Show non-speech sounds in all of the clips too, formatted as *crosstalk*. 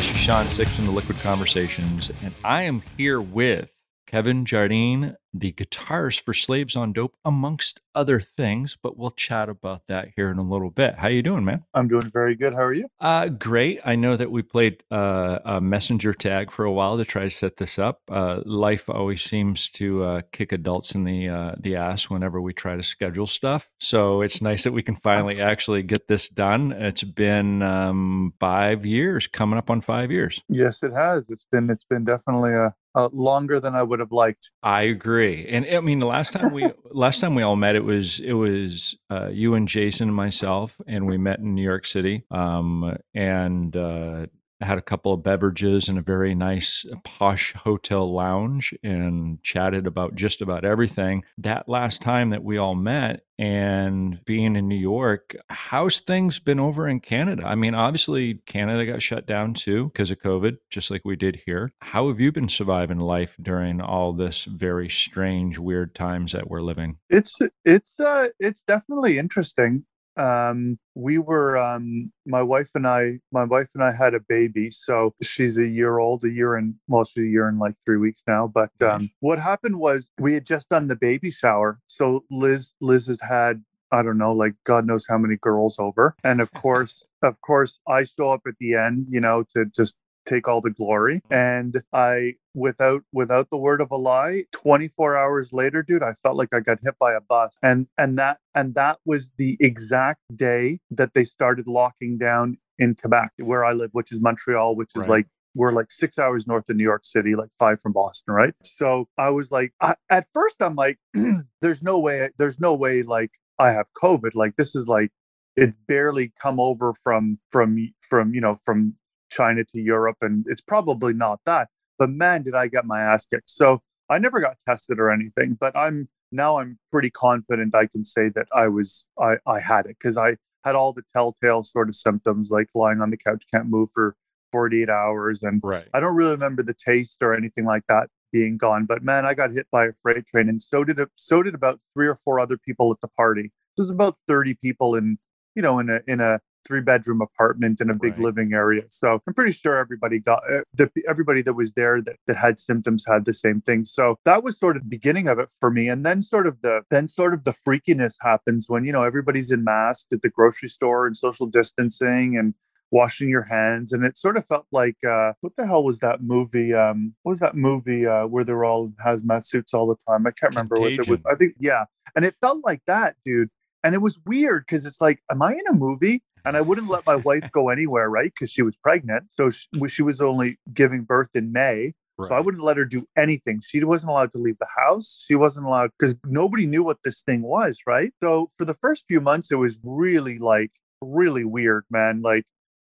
This is Shawn SixX from the Liquid Conversations, and I am here with Kevin Jardine, the guitars for Slaves on Dope, amongst other things. But we'll chat about that here in a little bit. How you doing, man? I'm doing very good. How are you? Uh, great. I know that we played uh, a messenger tag for a while to try to set this up. Uh, life always seems to uh, kick adults in the uh, the ass whenever we try to schedule stuff. So it's nice that we can finally *laughs* actually get this done. It's been um, five years, coming up on five years. Yes, it has. It's been it's been definitely a uh, longer than I would have liked. I agree, and I mean the last time we *laughs* last time we all met, it was it was uh, you and Jason and myself, and we met in New York City, um, and uh, had a couple of beverages in a very nice posh hotel lounge and chatted about just about everything. That last time that we all met and being in New York, how's things been over in Canada? I mean, obviously Canada got shut down too because of COVID, just like we did here. How have you been surviving life during all this very strange, weird times that we're living? It's it's uh it's definitely interesting um, we were um, my wife and I my wife and I had a baby so she's a year old a year and well she's a year and like three weeks now but um, nice. what happened was we had just done the baby shower so Liz Liz had had I don't know like God knows how many girls over and of course of course I show up at the end you know to just take all the glory mm-hmm. and i without without the word of a lie 24 hours later dude i felt like i got hit by a bus and and that and that was the exact day that they started locking down in quebec where i live which is montreal which is right. like we're like six hours north of New York City, like five from Boston, right? So I was like, I, at first, I'm like, *clears throat* there's no way, there's no way, like I have COVID. Like this is like it's barely come over from from from you know from China to Europe, and it's probably not that. But man, did I get my ass kicked. So I never got tested or anything, but I'm now I'm pretty confident I can say that I was I, I had it because I had all the telltale sort of symptoms like lying on the couch, can't move for 48 hours. And right. I don't really remember the taste or anything like that being gone. But man, I got hit by a freight train and so did it so did about three or four other people at the party. There's about 30 people in, you know, in a in a three bedroom apartment in a big right. living area. So I'm pretty sure everybody got uh, the, everybody that was there that, that had symptoms had the same thing. So that was sort of the beginning of it for me. And then sort of the then sort of the freakiness happens when you know everybody's in masks at the grocery store and social distancing and washing your hands and it sort of felt like uh what the hell was that movie um what was that movie uh where they're all hazmat suits all the time i can't remember Contagion. what it was i think yeah and it felt like that dude and it was weird because it's like am i in a movie and I wouldn't let my *laughs* wife go anywhere, right? Because she was pregnant. So she, mm. she, was only giving birth in May. Right. So I wouldn't let her do anything. She wasn't allowed to leave the house. She wasn't allowed because nobody knew what this thing was, right? So for the first few months, it was really like, really weird, man. Like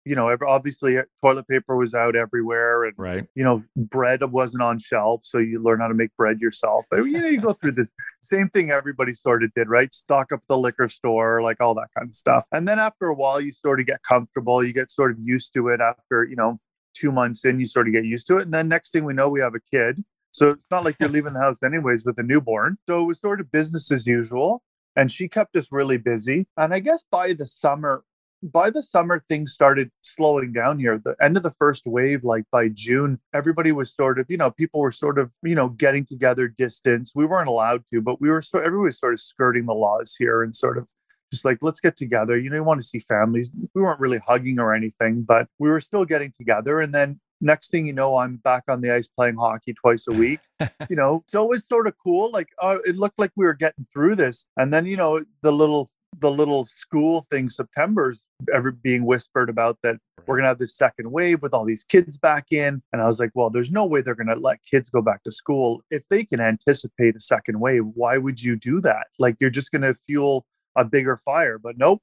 you know, obviously uh, toilet paper was out everywhere, and right. you know, bread wasn't on shelf, so you learn how to make bread yourself. But, you know, you go through this same thing everybody sort of did, right? Stock up the liquor store, like all that kind of stuff. And then after a while, you sort of get comfortable. You get sort of used to it. After you know, two months in, you sort of get used to it. And then next thing we know, we have a kid. So it's not like you're leaving the house anyways with a newborn. So it was sort of business as usual and she kept us really busy. And I guess by the summer, by the summer things started slowing down here. The end of the first wave like by june everybody was sort of you know people were sort of you know getting together distance. We weren't allowed to but we were so everybody was sort of skirting the laws here and sort of just like let's get together. You know you want to see families. We weren't really hugging or anything but we were still getting together. And then next thing you know i'm back on the ice playing hockey twice a week. *laughs* You know so it was sort of cool like uh, it looked like we were getting through this. And then you know the little the little school thing September's ever being whispered about that we're going to have this second wave with all these kids back in. And I was like, well, there's no way they're going to let kids go back to school. If they can anticipate a second wave, why would you do that? Like you're just going to fuel a bigger fire. But nope,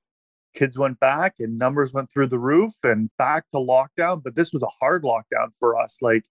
kids went back and numbers went through the roof and back to lockdown. But this was a hard lockdown for us. Like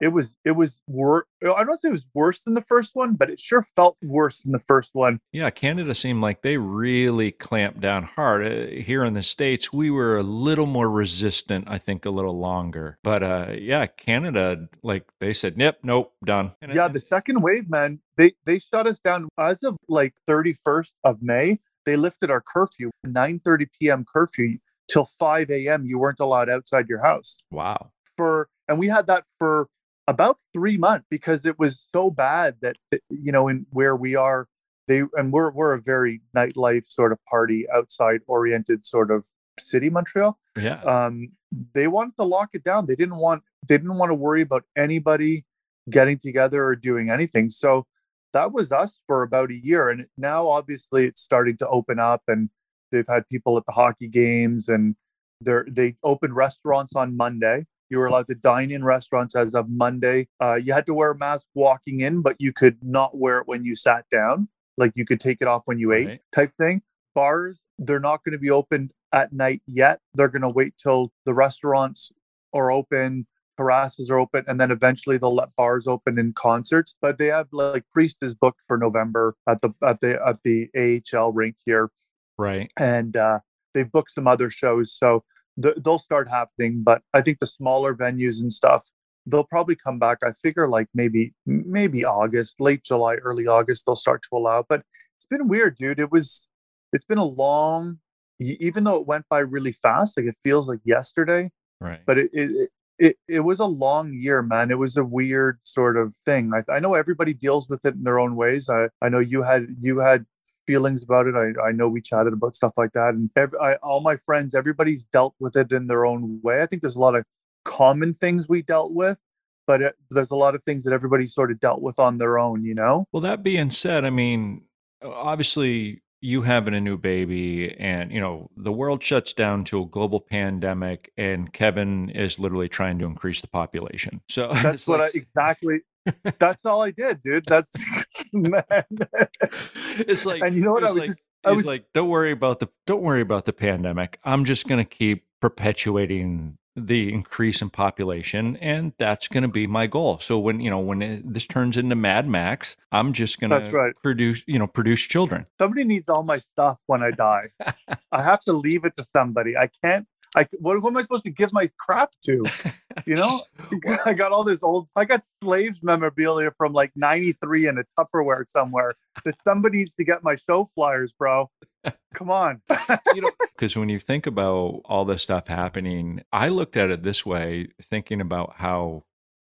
it was it was worse i don't say it was worse than the first one but it sure felt worse than the first one. Yeah canada seemed like they really clamped down hard. Uh, here in the states we were a little more resistant i think a little longer. But uh yeah canada like they said yep nope done. And yeah the second wave man they they shut us down. As of like 31st of may they lifted our curfew 9 30 p.m curfew till 5 a.m you weren't allowed outside your house. Wow. For and we had that for about three months because it was so bad that you know in where we are they and we're we're a very nightlife sort of party outside oriented sort of city montreal. Yeah. Um they wanted to lock it down. They didn't want they didn't want to worry about anybody getting together or doing anything. So that was us for about a year and now obviously it's starting to open up and they've had people at the hockey games and they're they opened restaurants on monday you were allowed to dine in restaurants as of monday. Uh, you had to wear a mask walking in but you could not wear it when you sat down. Like you could take it off when you ate Right. type thing. Bars they're not going to be open at night yet. They're going to wait till the restaurants are open terraces are open and then eventually they'll let bars open in concerts. But they have like priest is booked for november at the at the at the ahl rink here. Right. And uh, they've booked some other shows. So th- they'll start happening but i think the smaller venues and stuff they'll probably come back i figure like maybe maybe august late july early august they'll start to allow but it's been weird dude. It was it's been a long even though it went by really fast like it feels like yesterday right. but it it, it, it was a long year man. It was a weird sort of thing. I, I know everybody deals with it in their own ways. I i know you had you had feelings about it i, I know we chatted about stuff like that and ev I, all my friends everybody's dealt with it in their own way i think there's a lot of common things we dealt with but it, there's a lot of things that everybody sort of dealt with on their own you know Well, that being said, I mean, obviously you having a new baby and, you know, the world shuts down to a global pandemic and Kevin is literally trying to increase the population. So *laughs* that's what like- i exactly *laughs* that's all i did dude that's. *laughs* *laughs* it's like and you know what i was like, just I was- like, don't worry about the don't worry about the pandemic. I'm just gonna keep perpetuating the increase in population, and that's gonna be my goal. So when you know when it, this turns into Mad Max, I'm just gonna right. produce you know produce children. somebody needs all my stuff when I die. I have to leave it to somebody. I can't. I what, who am I supposed to give my crap to? You know, *laughs* *laughs* I got all this old. I got slaves memorabilia from like '93 in a Tupperware somewhere that somebody needs to get my show flyers, bro. *laughs* Come on. you know because when you think about all this stuff happening i looked at it this way thinking about how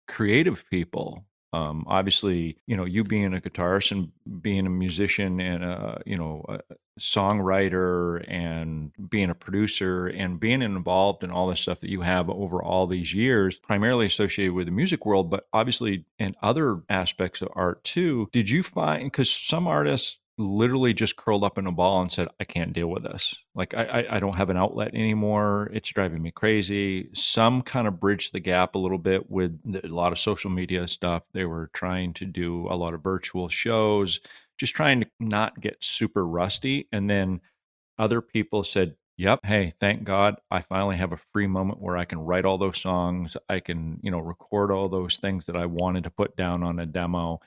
creative people um, obviously you know you being a guitarist and being a musician and a you know a songwriter and being a producer and being involved in all the stuff that you have over all these years primarily associated with the music world but obviously in other aspects of art too did you find because some artists literally just curled up in a ball and said, I can't deal with this. Like, I, I, don't have an outlet anymore. It's driving me crazy. Some kind of bridged the gap a little bit with a lot of social media stuff. They were trying to do a lot of virtual shows, just trying to not get super rusty. And then other people said, Yep. Hey, thank God I finally have a free moment where I can write all those songs. I can, you know, record all those things that I wanted to put down on a demo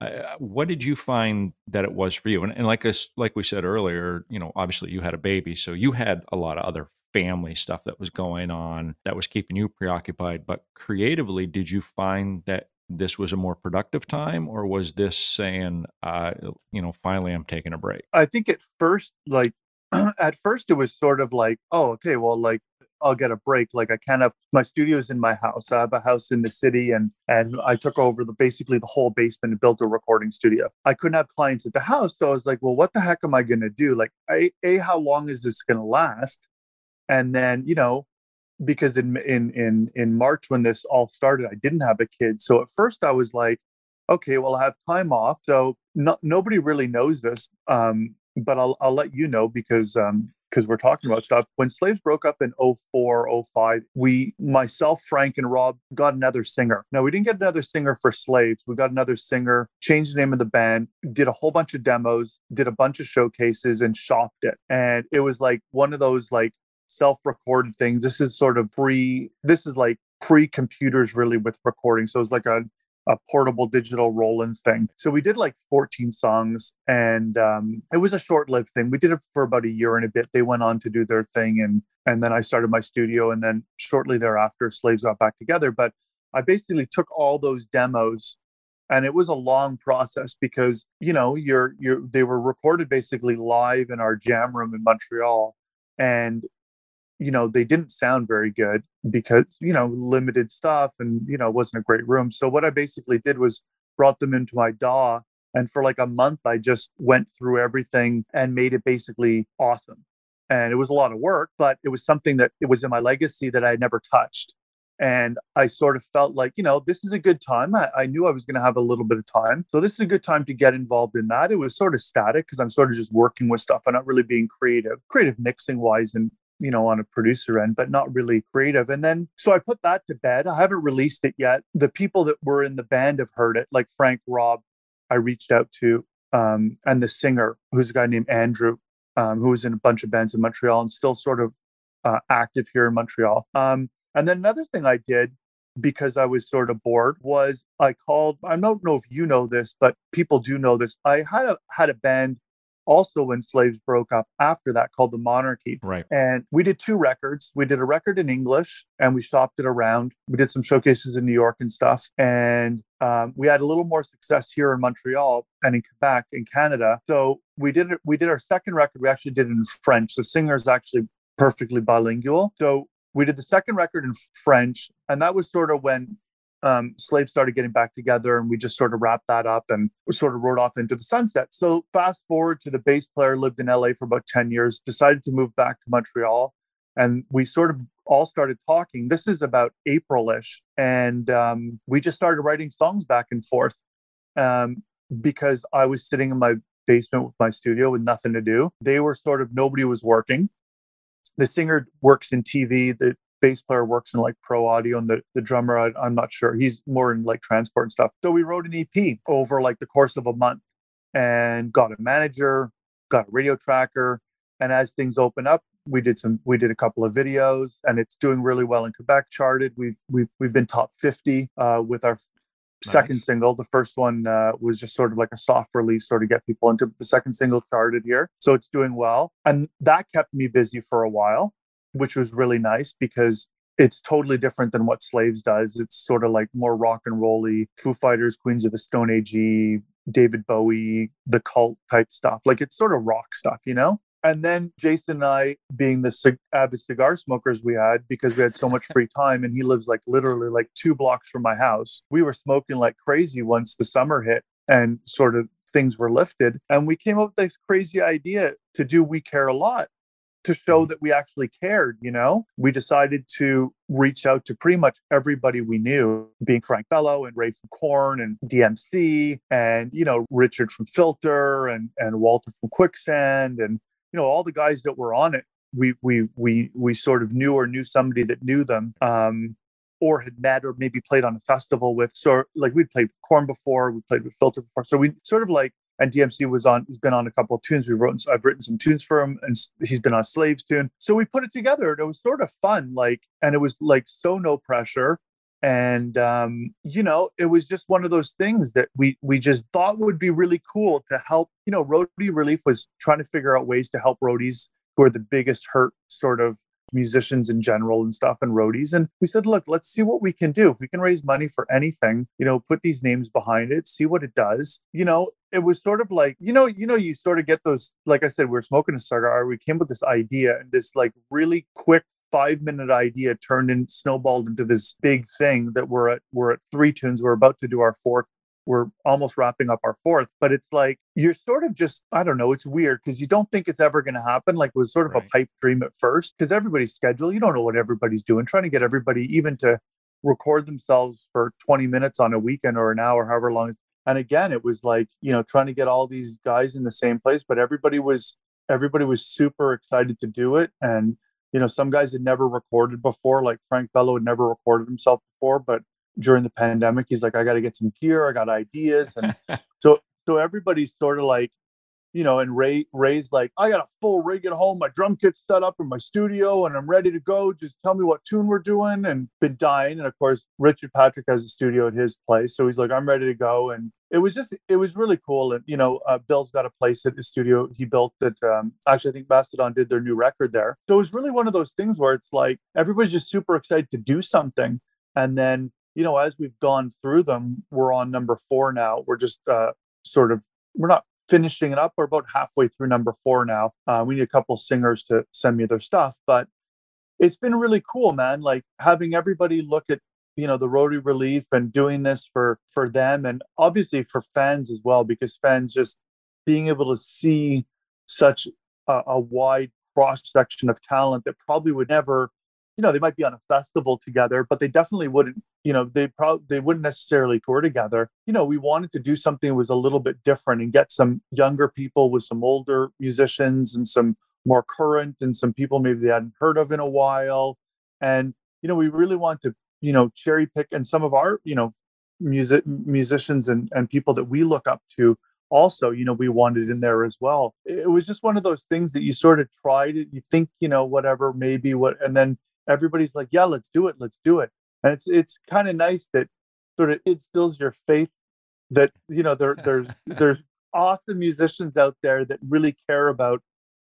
uh, what did you find that it was for you? And, and like us, like we said earlier, you know, obviously you had a baby, so you had a lot of other family stuff that was going on that was keeping you preoccupied. But creatively, did you find that this was a more productive time, or was this saying, uh, you know, finally I'm taking a break? I think at first, like, *clears throat* at first it was sort of like, oh, okay, well, like, I'll get a break. Like I can't have my studio's in my house. I have a house in the city and and I took over the basically the whole basement and built a recording studio. I couldn't have clients at the house. So I was like, well, what the heck am I gonna do? Like a, a how long is this gonna last? And then, you know, because in in in in March when this all started, I didn't have a kid. So at first I was like, okay, well, I have time off. So no, nobody really knows this. Um, but I'll I'll let you know because um because we're talking about stuff. When Slaves broke up in 04, 05, we, myself, Frank, and Rob got another singer. Now, we didn't get another singer for Slaves. We got another singer, changed the name of the band, did a whole bunch of demos, did a bunch of showcases, and shopped it. And it was like one of those like self recorded things. This is sort of free, this is like pre computers really with recording. So it's like a a portable digital Roland thing. So we did like 14 songs and um, it was a short-lived thing. We did it for about a year and a bit. They went on to do their thing and and then I started my studio and then shortly thereafter Slaves got back together. But I basically took all those demos and it was a long process because you know you're you're they were recorded basically live in our jam room in Montreal and you know, they didn't sound very good because, you know, limited stuff and, you know, wasn't a great room. So what I basically did was brought them into my DAW. And for like a month, I just went through everything and made it basically awesome. And it was a lot of work, but it was something that it was in my legacy that I had never touched. And I sort of felt like, you know, this is a good time. I, I knew I was going to have a little bit of time. So this is a good time to get involved in that. It was sort of static because I'm sort of just working with stuff. I'm not really being creative, creative mixing wise and you know, on a producer end, but not really creative. And then, so I put that to bed. I haven't released it yet. The people that were in the band have heard it, like Frank Rob, I reached out to, um, and the singer, who's a guy named Andrew, um, who was in a bunch of bands in Montreal and still sort of uh, active here in Montreal. Um, and then another thing I did because I was sort of bored was I called. I don't know if you know this, but people do know this. I had a had a band also when slaves broke up after that called the monarchy. Right. And we did two records. We did a record in english and we shopped it around. We did some showcases in new york and stuff. And um, we had a little more success here in montreal and in quebec in canada. So we did it we did our second record. We actually did it in french. The singer is actually perfectly bilingual. So we did the second record in French, and that was sort of when um, Slaves started getting back together, and we just sort of wrapped that up and sort of rode off into the sunset. So fast forward to the bass player lived in LA for about ten years, decided to move back to Montreal, and we sort of all started talking. This is about April-ish, and um, we just started writing songs back and forth um, because I was sitting in my basement with my studio with nothing to do. They were sort of nobody was working the singer works in TV. The bass player works in like pro audio, and the, the drummer, I, I'm not sure. He's more in like transport and stuff. So we wrote an EP over like the course of a month and got a manager, got a radio tracker. And as things open up, we did some we did a couple of videos and it's doing really well in Quebec charted. We've we've we've been top 50 uh, with our second single. The first one uh, was just sort of like a soft release, sort of get people into the second single charted here. So it's doing well. And that kept me busy for a while, which was really nice because it's totally different than what Slaves does. It's sort of like more rock and rolly, Foo Fighters, Queens of the Stone Age, David Bowie, the cult type stuff. Like it's sort of rock stuff, you know? And then Jason and I, being the cig- avid cigar smokers we had, because we had so much *laughs* free time, and he lives like literally like two blocks from my house, we were smoking like crazy once the summer hit and sort of things were lifted. And we came up with this crazy idea to do We Care a Lot to show that we actually cared, you know? We decided to reach out to pretty much everybody we knew, being Frank Bello and Ray from Korn and DMC and, you know, Richard from Filter and, and Walter from Quicksand and you know all the guys that were on it. We we we we sort of knew or knew somebody that knew them um or had met or maybe played on a festival with. So like we'd played with Korn before we played with filter before. So we sort of like and DMC was on he's been on a couple of tunes. We wrote I've written some tunes for him and he's been on Slaves tune. So we put it together and it was sort of fun like and it was like so no pressure. And um, you know it was just one of those things that we we just thought would be really cool to help you know roadie relief was trying to figure out ways to help roadies who are the biggest hurt sort of musicians in general and stuff and roadies and we said look let's see what we can do. If we can raise money for anything you know put these names behind it see what it does. You know it was sort of like you know you know you sort of get those like i said we are smoking a cigar we came with this idea and this like really quick five minute idea turned and snowballed into this big thing that we're at we're at three tunes we're about to do our fourth we're almost wrapping up our fourth but it's like you're sort of just i don't know it's weird because you don't think it's ever going to happen like it was sort of right. a pipe dream at first because everybody's schedule you don't know what everybody's doing trying to get everybody even to record themselves for 20 minutes on a weekend or an hour however long and again it was like you know trying to get all these guys in the same place but everybody was everybody was super excited to do it and you know, some guys had never recorded before, like Frank Bello had never recorded himself before, but during the pandemic, he's like, I got to get some gear, I got ideas. And *laughs* so, so everybody's sort of like, you know, and Ray Ray's like, I got a full rig at home, my drum kit's set up in my studio, and I'm ready to go. Just tell me what tune we're doing, and been dying. And of course, Richard Patrick has a studio at his place, so he's like, I'm ready to go. And it was just, it was really cool. And you know, uh, Bill's got a place at his studio he built that. Um, actually, I think Mastodon did their new record there. So it was really one of those things where it's like everybody's just super excited to do something, and then you know, as we've gone through them, we're on number four now. We're just uh, sort of we're not finishing it up. We're about halfway through number four now. Uh, we need a couple singers to send me their stuff, but it's been really cool, man. Like having everybody look at you know the Roadie Relief and doing this for for them and obviously for fans as well because fans just being able to see such a, a wide cross section of talent that probably would never you know they might be on a festival together but they definitely wouldn't you know they probably they wouldn't necessarily tour together. You know we wanted to do something that was a little bit different and get some younger people with some older musicians and some more current and some people maybe they hadn't heard of in a while. And you know we really want to you know cherry pick and some of our you know music musicians and and people that we look up to also you know we wanted in there as well. It was just one of those things that you sort of tried it you think you know whatever maybe what and then everybody's like yeah let's do it let's do it. And it's it's kind of nice that sort of instills your faith that you know there there's *laughs* there's awesome musicians out there that really care about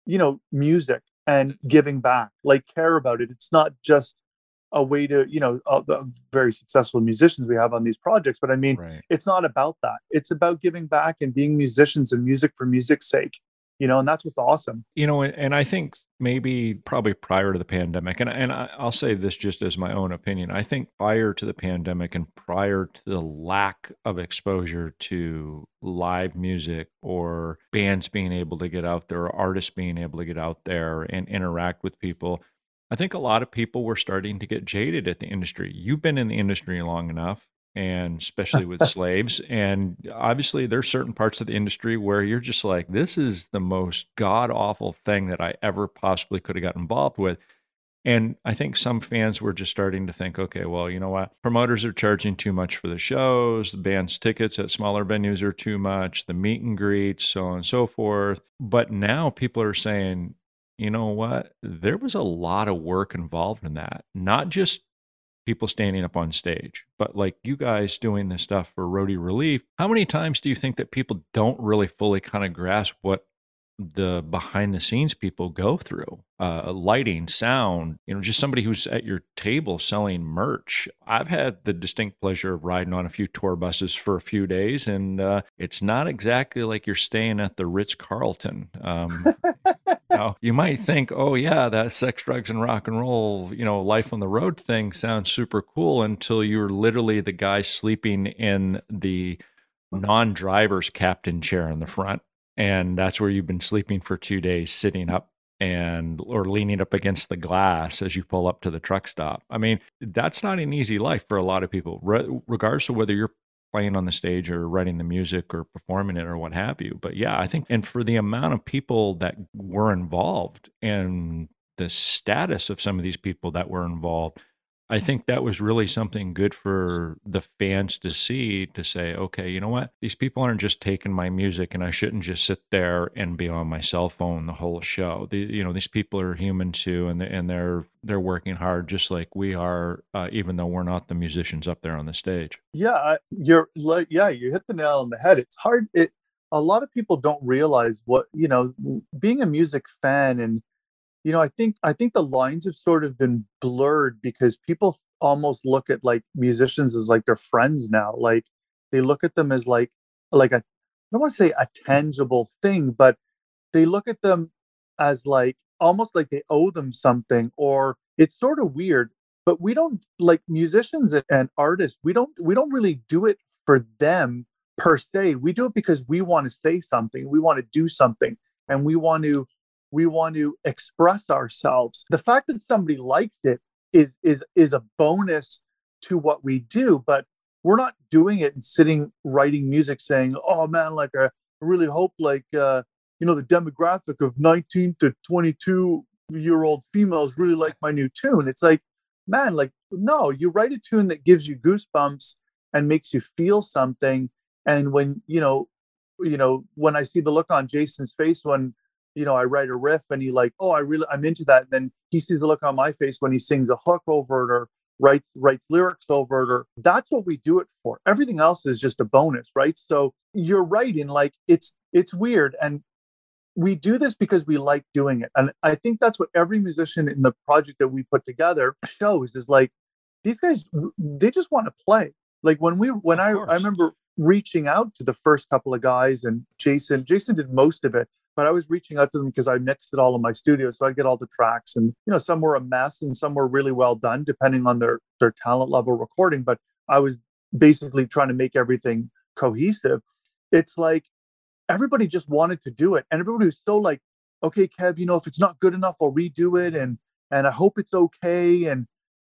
you know music and giving back like care about it. It's not just a way to you know uh, the very successful musicians we have on these projects but i mean right. it's not about that. It's about giving back and being musicians and music for music's sake you know and that's what's awesome you know and i think maybe probably prior to the pandemic and, and i'll say this just as my own opinion i think prior to the pandemic and prior to the lack of exposure to live music or bands being able to get out there or artists being able to get out there and interact with people I think a lot of people were starting to get jaded at the industry. You've been in the industry long enough, and especially with *laughs* slaves. And obviously, there's certain parts of the industry where you're just like, this is the most god awful thing that I ever possibly could have got involved with. And I think some fans were just starting to think, okay, well, you know what? Promoters are charging too much for the shows. The band's tickets at smaller venues are too much. The meet and greets, so on and so forth. But now people are saying, you know what? There was a lot of work involved in that. Not just people standing up on stage, but like you guys doing this stuff for roadie Relief. How many times do you think that people don't really fully kind of grasp what the behind the scenes people go through uh, lighting sound you know just somebody who's at your table selling merch. I've had the distinct pleasure of riding on a few tour buses for a few days and uh, it's not exactly like you're staying at the ritz carlton um, now, you might think, oh, yeah, that sex, drugs, and rock and roll, you know, life on the road thing sounds super cool until you're literally the guy sleeping in the non driver's captain chair in the front. And that's where you've been sleeping for two days, sitting up and or leaning up against the glass as you pull up to the truck stop. I mean, that's not an easy life for a lot of people, Re- regardless of whether you're playing on the stage or writing the music or performing it or what have you. But yeah, I think, and for the amount of people that were involved and the status of some of these people that were involved, I think that was really something good for the fans to see to say, okay, you know what? These people aren't just taking my music and I shouldn't just sit there and be on my cell phone the whole show. The, you know, these people are human too and and they're they're working hard just like we are uh, even though we're not the musicians up there on the stage. Yeah, you're like yeah, you hit the nail on the head. It's hard it a lot of people don't realize what, you know, being a music fan and you know i think i think the lines have sort of been blurred because people almost look at like musicians as like their friends now like they look at them as like like a i don't want to say a tangible thing but they look at them as like almost like they owe them something or it's sort of weird but we don't like musicians and artists we don't we don't really do it for them per se we do it because we want to say something we want to do something and we want to we want to express ourselves. The fact that somebody likes it is is is a bonus to what we do but we're not doing it and sitting writing music saying oh man like i really hope like uh you know the demographic of 19 to 22 year old females really like my new tune. It's like man like no you write a tune that gives you goosebumps and makes you feel something and when you know you know when i see the look on jason's face when you know, I write a riff and he like, oh, I really, I'm into that. And then he sees the look on my face when he sings a hook over it or writes writes lyrics over it or that's what we do it for. Everything else is just a bonus, right? So you're right in like it's it's weird and we do this because we like doing it. And I think that's what every musician in the project that we put together shows is like these guys they just want to play. Like when we when I I remember reaching out to the first couple of guys and Jason Jason did most of it but I was reaching out to them because I mixed it all in my studio. So I get all the tracks and, you know, some were a mess and some were really well done depending on their, their talent level recording. But I was basically trying to make everything cohesive. It's like everybody just wanted to do it. And everybody was so like, okay, Kev, you know, if it's not good enough, I'll redo it. And, and I hope it's okay. And,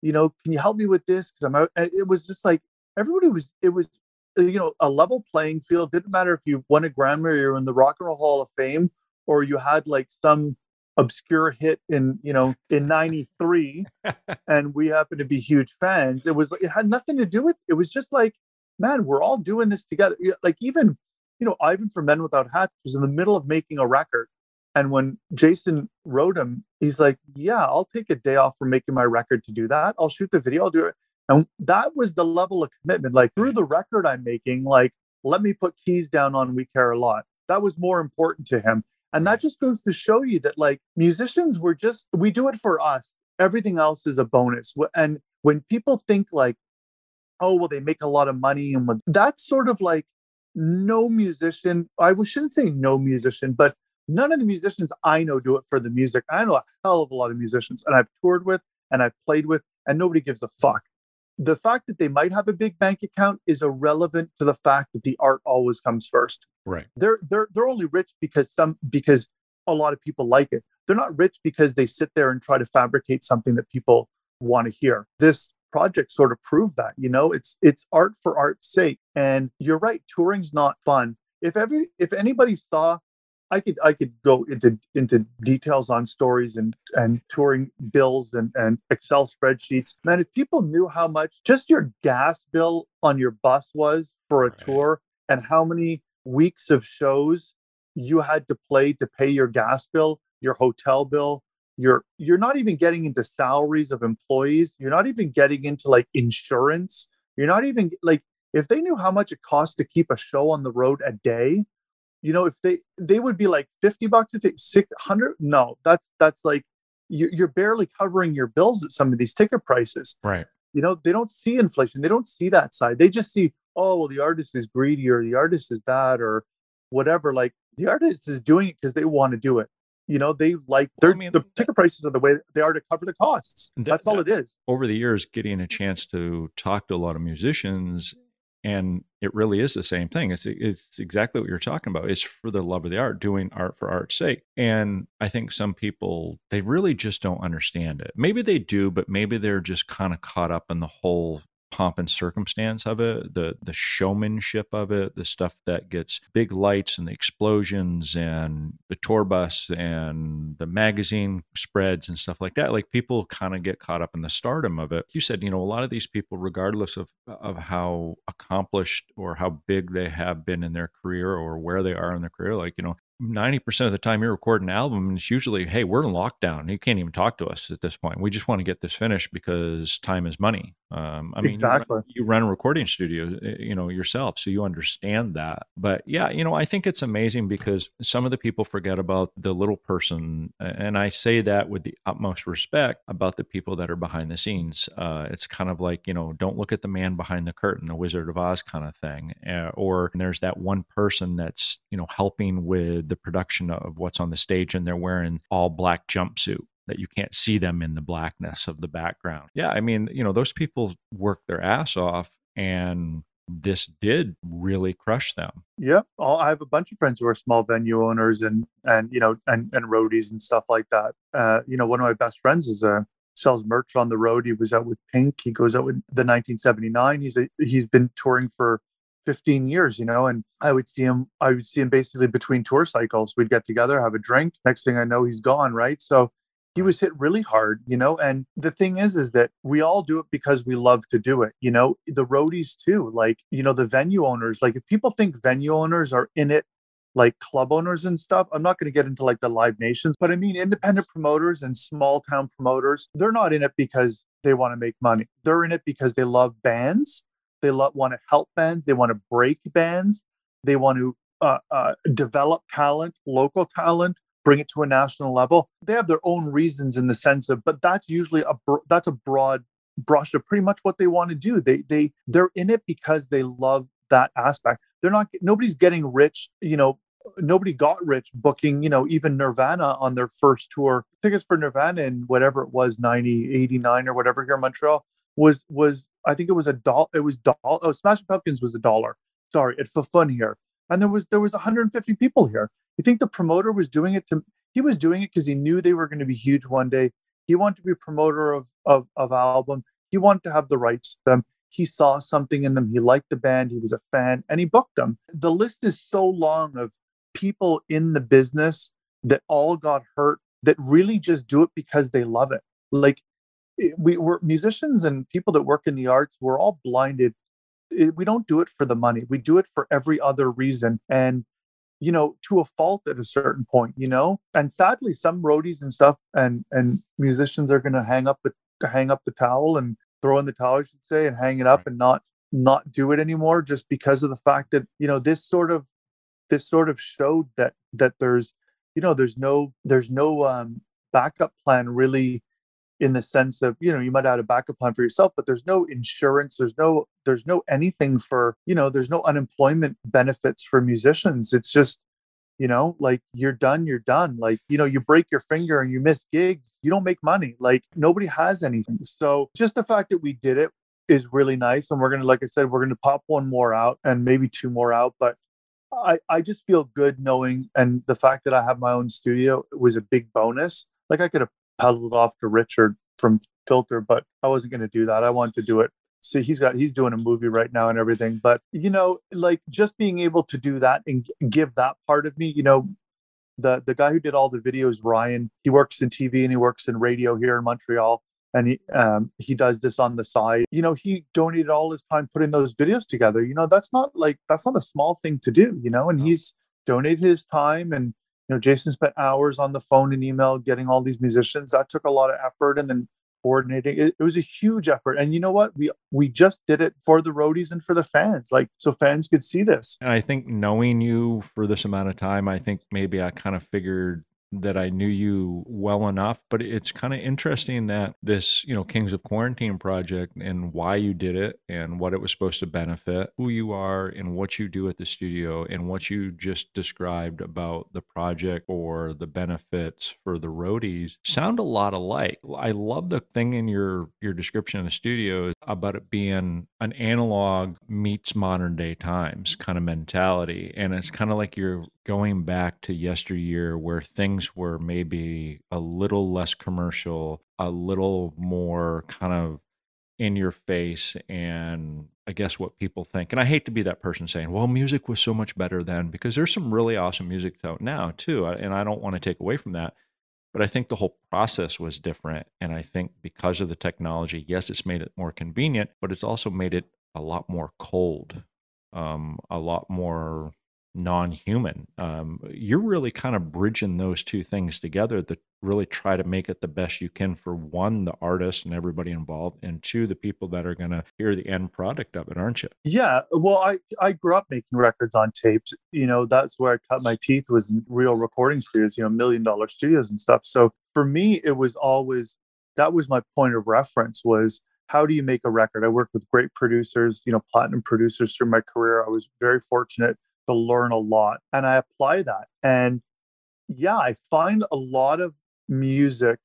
you know, can you help me with this? Cause I'm. It was just like, everybody was, it was Uh, you know a level playing field didn't matter if you won a grammy or you're in the rock and roll hall of fame or you had like some obscure hit in you know in 93 *laughs* and we happen to be huge fans it was it had nothing to do with it was just like man we're all doing this together. Like even you know ivan for men without hats was in the middle of making a record and when jason wrote him he's like yeah i'll take a day off from making my record to do that. I'll shoot the video i'll do it and that was the level of commitment. Like through the record I'm making, like, let me put keys down on We Care a Lot. That was more important to him. And that just goes to show you that, like, musicians were just, we do it for us. Everything else is a bonus. And when people think, like, oh, well, they make a lot of money, and when, that's sort of like no musician, I shouldn't say no musician, but none of the musicians I know do it for the music. I know a hell of a lot of musicians, and I've toured with and I've played with, and nobody gives a fuck the fact that they might have a big bank account is irrelevant to the fact that the art always comes first. Right. They're they're they're only rich because some because a lot of people like it. They're not rich because they sit there and try to fabricate something that people want to hear. This project sort of proved that, you know, it's it's art for art's sake. And you're right, touring's not fun. If every if anybody saw I could I could go into into details on stories and and touring bills and and Excel spreadsheets. Man, if people knew how much just your gas bill on your bus was for a right. tour and how many weeks of shows you had to play to pay your gas bill, your hotel bill, you're you're not even getting into salaries of employees, you're not even getting into like insurance. You're not even like if they knew how much it costs to keep a show on the road a day, you know if they they would be like 50 bucks to take 600 no that's that's like you're barely covering your bills at some of these ticket prices. Right. You know they don't see inflation. They don't see that side. They just see oh well the artist is greedy or the artist is that or whatever. Like the artist is doing it because they want to do it. You know they like their I mean, the ticket prices are the way they are to cover the costs. That, that's all it is. Over the years getting a chance to talk to a lot of musicians and it really is the same thing. It's, it's exactly what you're talking about. It's for the love of the art doing art for art's sake. And i think some people they really just don't understand it. Maybe they do but maybe they're just kind of caught up in the whole pomp and circumstance of it, the the showmanship of it, the stuff that gets big lights and the explosions and the tour bus and the magazine spreads and stuff like that. Like people kind of get caught up in the stardom of it. You said, you know, a lot of these people, regardless of of how accomplished or how big they have been in their career or where they are in their career, like, you know, 90% of the time you record an album, it's usually, hey, we're in lockdown. You can't even talk to us at this point. We just want to get this finished because time is money. Um, I mean, exactly. You run, you run, a recording studio, eh, you know, yourself, so you understand that. But yeah, you know, I think it's amazing because some of the people forget about the little person, and I say that with the utmost respect about the people that are behind the scenes. Uh, it's kind of like you know, don't look at the man behind the curtain, the Wizard of Oz kind of thing, uh, or there's that one person that's you know helping with the production of what's on the stage, and they're wearing all black jumpsuit that you can't see them in the blackness of the background. Yeah, I mean, you know, those people work their ass off and this did really crush them. Yeah, I have a bunch of friends who are small venue owners and and you know and and roadies and stuff like that. Uh, you know, one of my best friends is a sells merch on the road. He was out with Pink. He goes out with the 1979. He's a, he's been touring for 15 years, you know, and I would see him. I would see him basically between tour cycles. We'd get together, have a drink. Next thing I know, he's gone. Right, so he was hit really hard, you know. And the thing is, is that we all do it because we love to do it, you know. The roadies too, like you know, the venue owners. Like if people think venue owners are in it like club owners and stuff. I'm not going to get into like the live nations, but I mean independent promoters and small town promoters, they're not in it because they want to make money. They're in it because they love bands. They love, want to help bands. They want to break bands. They want to uh, uh, develop talent, local talent, bring it to a national level. They have their own reasons in the sense of, but that's usually a that's a broad brush of pretty much what they want to do. They they they're in it because they love that aspect. They're not nobody's getting rich, you know, nobody got rich booking, you know, even Nirvana on their first tour. Tickets for Nirvana in whatever it was, 90, 89 or whatever here in Montreal was was I think it was a dollar. It was dollar. Oh, Smashing Pumpkins was a dollar. Sorry, at Foufounes here, and there was there was 150 people here. You think the promoter was doing it to? He was doing it because he knew they were going to be huge one day. He wanted to be a promoter of of of album. He wanted to have the rights to them. He saw something in them. He liked the band. He was a fan, and he booked them. The list is so long of people in the business that all got hurt that really just do it because they love it. Like eh, we were musicians and people that work in the arts we're all blinded eh, we don't do it for the money we do it for every other reason and you know to a fault at a certain point you know? And sadly some roadies and stuff and and musicians are going to hang up the hang up the towel and throw in the towel i should say and hang it up and not not do it anymore just because of the fact that you know this sort of this sort of showed that that there's you know there's no there's no um backup plan really in the sense of you know you might have a backup plan for yourself but there's no insurance there's no there's no anything for you know there's no unemployment benefits for musicians. It's just you know like you're done you're done. Like you know you break your finger and you miss gigs you don't make money. Like nobody has anything. So just the fact that we did it is really nice and we're gonna like i said we're gonna pop one more out and maybe two more out but i i just feel good knowing and the fact that i have my own studio was a big bonus. Like i could have peddled off to Richard from Filter, but I wasn't going to do that. I wanted to do it. See, he's got he's doing a movie right now and everything. But you know, like just being able to do that and give that part of me, you know, the the guy who did all the videos, Ryan, he works in TV and he works in radio here in Montreal. And he um, he does this on the side. You know, he donated all his time putting those videos together. You know, that's not like that's not a small thing to do. You know, and he's donated his time and you know, Jason spent hours on the phone and email getting all these musicians. That took a lot of effort, and then coordinating. It, it, was a huge effort. And you know what? We we just did it for the roadies and for the fans, like so fans could see this. And I think knowing you for this amount of time, I think maybe I kind of figured that I knew you well enough, but it's kind of interesting that this, you know, Kings of Quarantine project and why you did it and what it was supposed to benefit, who you are and what you do at the studio and what you just described about the project or the benefits for the roadies sound a lot alike. I love the thing in your your description of the studio about it being an analog meets modern day times kind of mentality and it's kind of like you're going back to yesteryear where things were maybe a little less commercial, a little more kind of in your face and I guess what people think. And I hate to be that person saying, well, music was so much better then because there's some really awesome music out now too. And I don't want to take away from that. But I think the whole process was different. And I think because of the technology, yes, it's made it more convenient, but it's also made it a lot more cold, um, a lot more non-human. Um, you're really kind of bridging those two things together to really try to make it the best you can for one, the artist and everybody involved, and two, the people that are going to hear the end product of it, aren't you? Yeah. Well, I I grew up making records on tapes. You know, that's where I cut my teeth was in real recording studios. You know, million dollar studios and stuff. So for me, it was always that was my point of reference was how do you make a record? I worked with great producers, you know, platinum producers through my career. I was very fortunate to learn a lot and I apply that. And yeah, I find a lot of music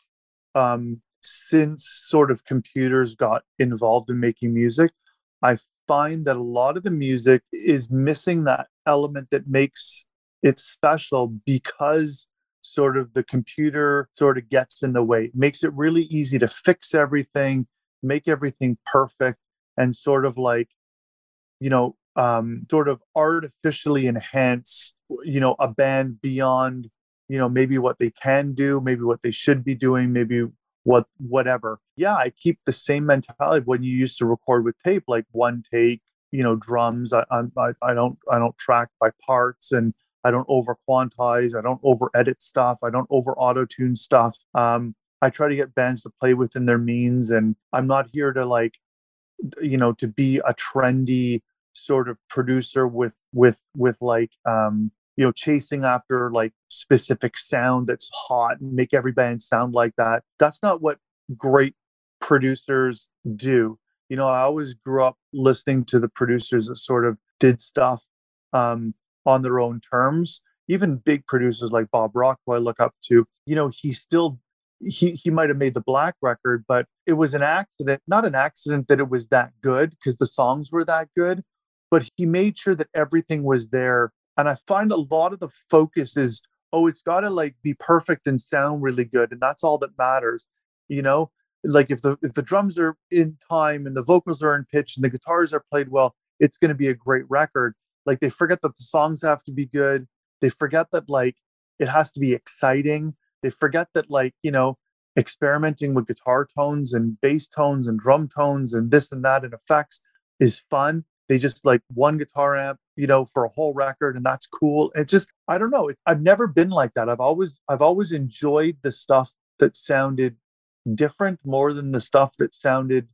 um, since sort of computers got involved in making music. I find that a lot of the music is missing that element that makes it special because sort of the computer sort of gets in the way, it makes it really easy to fix everything, make everything perfect, and sort of like, you know, um, sort of artificially enhance, you know, a band beyond, you know, maybe what they can do, maybe what they should be doing, maybe what whatever. Yeah, I keep the same mentality when you used to record with tape, like one take, you know, drums. I I, I don't I don't track by parts and I don't over quantize. I don't over edit stuff. I don't over auto tune stuff. Um, I try to get bands to play within their means, and I'm not here to like, you know, to be a trendy sort of producer with with with like um you know chasing after like specific sound that's hot and make every band sound like that. That's not what great producers do. You know i always grew up listening to the producers that sort of did stuff um on their own terms. Even big producers like Bob Rock, who I look up to, you know, he still he he might have made the black record, but it was an accident, not an accident that it was that good because the songs were that good, but he made sure that everything was there. And I find a lot of the focus is, oh, it's got to like be perfect and sound really good, and that's all that matters, you know. Like if the if the drums are in time and the vocals are in pitch and the guitars are played well, it's going to be a great record. Like they forget that the songs have to be good. They forget that like it has to be exciting they forget that like you know experimenting with guitar tones and bass tones and drum tones and this and that and effects is fun they just like one guitar amp you know for a whole record and that's cool it's just i don't know i've never been like that i've always i've always enjoyed the stuff that sounded different more than the stuff that sounded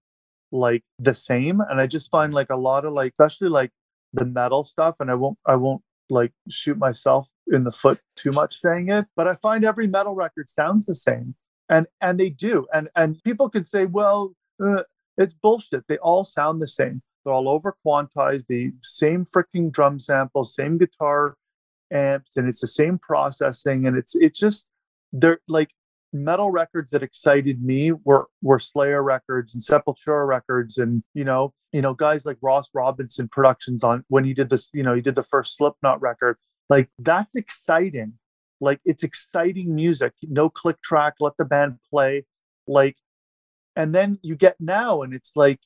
like the same and i just find like a lot of like especially like the metal stuff and i won't i won't like shoot myself in the foot too much saying it, but I find every metal record sounds the same, and and they do, and and people can say, well, uh, it's bullshit. They all sound the same. They're all over quantized, the same freaking drum samples, same guitar amps, and it's the same processing, and it's it's just they're like metal records that excited me were were Slayer records and Sepultura records and you know you know guys like Ross Robinson productions on when he did this you know he did the first Slipknot record. Like that's exciting. Like it's exciting music. No click track let the band play. Like and then you get now and it's like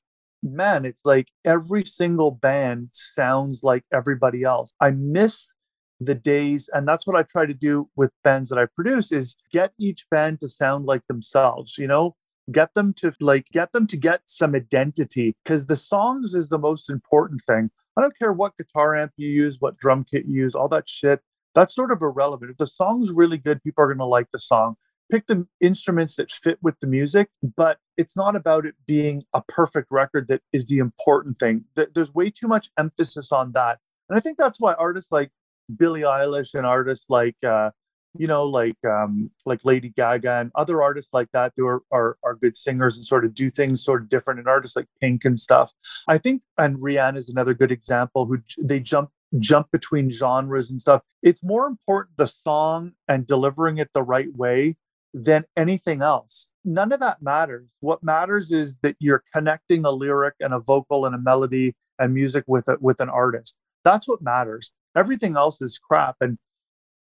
man it's like every single band sounds like everybody else. I miss the days and that's what i try to do with bands that i produce is get each band to sound like themselves you know? Get them to like get them to get some identity because the songs is the most important thing. I don't care what guitar amp you use what drum kit you use all that shit that's sort of irrelevant. If the song's really good people are going to like the song pick the instruments that fit with the music but it's not about it being a perfect record that is the important thing there's way too much emphasis on that and i think that's why artists like Billie Eilish and artists like uh, you know like um, like Lady Gaga and other artists like that who are, are are good singers and sort of do things sort of different and artists like Pink and stuff. I think and Rihanna is another good example who they jump jump between genres and stuff. It's more important the song and delivering it the right way than anything else. None of that matters. What matters is that you're connecting a lyric and a vocal and a melody and music with it with an artist. That's what matters. Everything else is crap. And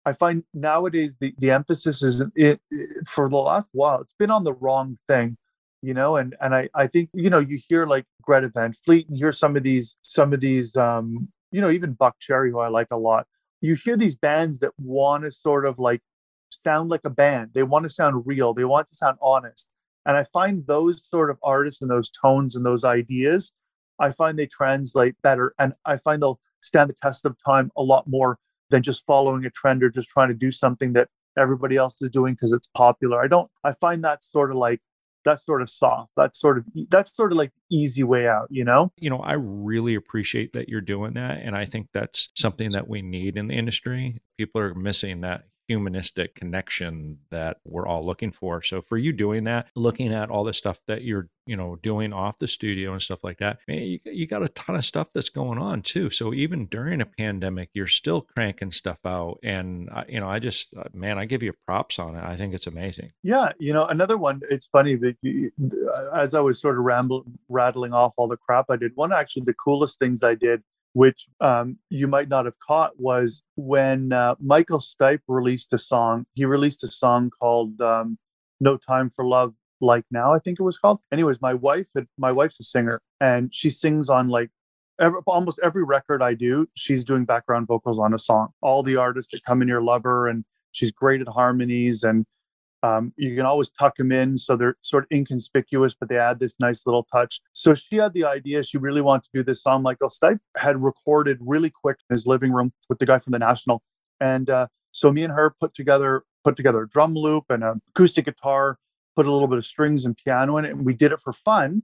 I find nowadays the, the emphasis is it, it, for the last while, it's been on the wrong thing, you know, and, and I, I think, you know, you hear like Greta Van Fleet and hear some of these, some of these, um, you know, even Buckcherry, who I like a lot. You hear these bands that want to sort of like sound like a band. They want to sound real. They want to sound honest. And I find those sort of artists and those tones and those ideas, I find they translate better. And I find they'll stand the test of time a lot more than just following a trend or just trying to do something that everybody else is doing because it's popular. I don't I find that sort of like that's sort of soft. That's sort of that's sort of like easy way out, you know? You know, I really appreciate that you're doing that and I think that's something that we need in the industry. People are missing that humanistic connection that we're all looking for. So for you doing that, looking at all the stuff that you're, you know, doing off the studio and stuff like that, man, you, you got a ton of stuff that's going on too. So even during a pandemic, you're still cranking stuff out. And, I, you know, I just, uh, man, I give you props on it. I think it's amazing. Yeah. You know, another one, it's funny that you, as I was sort of rambling, rattling off all the crap I did, one actually the coolest things I did which um, you might not have caught, was when uh, Michael Stipe released a song. He released a song called um, "No Time for Love Like Now," I think it was called. Anyways, my wife, had, my wife's a singer, and she sings on like every, almost every record I do. She's doing background vocals on a song. All the artists that come in here love her, and she's great at harmonies and um, you can always tuck them in so they're sort of inconspicuous, but they add this nice little touch. So she had the idea. She really wanted to do this song. Michael Stipe had recorded really quick in his living room with the guy from the National, and uh, so me and her put together put together a drum loop and an acoustic guitar, put a little bit of strings and piano in it, and we did it for fun.